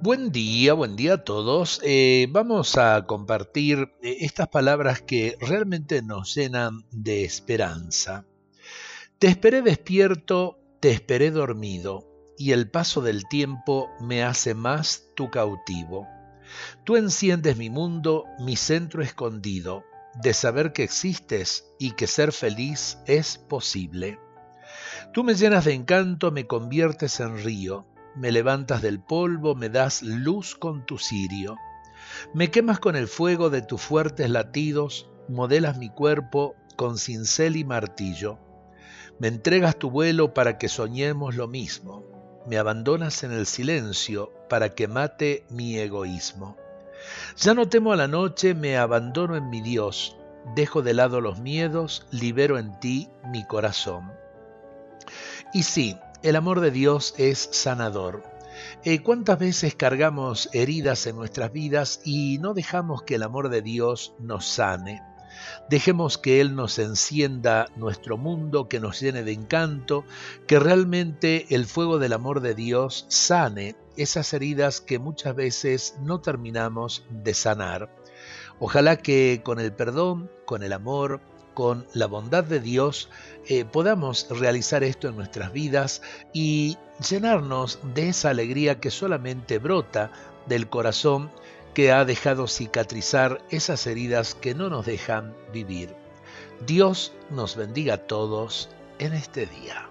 Buen día, buen día a todos. Eh, vamos a compartir eh, estas palabras que realmente nos llenan de esperanza. Te esperé despierto, te esperé dormido, y el paso del tiempo me hace más tu cautivo. Tú enciendes mi mundo, mi centro escondido, de saber que existes y que ser feliz es posible. Tú me llenas de encanto, me conviertes en río, me levantas del polvo, me das luz con tu cirio. Me quemas con el fuego de tus fuertes latidos, modelas mi cuerpo con cincel y martillo. Me entregas tu vuelo para que soñemos lo mismo. Me abandonas en el silencio para que mate mi egoísmo. Ya no temo a la noche, me abandono en mi Dios. Dejo de lado los miedos, libero en ti mi corazón. Y sí, el amor de Dios es sanador. Eh, ¿Cuántas veces cargamos heridas en nuestras vidas y no dejamos que el amor de Dios nos sane? Dejemos que Él nos encienda nuestro mundo, que nos llene de encanto, que realmente el fuego del amor de Dios sane esas heridas que muchas veces no terminamos de sanar. Ojalá que con el perdón, con el amor, con la bondad de Dios eh, podamos realizar esto en nuestras vidas y llenarnos de esa alegría que solamente brota del corazón que ha dejado cicatrizar esas heridas que no nos dejan vivir. Dios nos bendiga a todos en este día.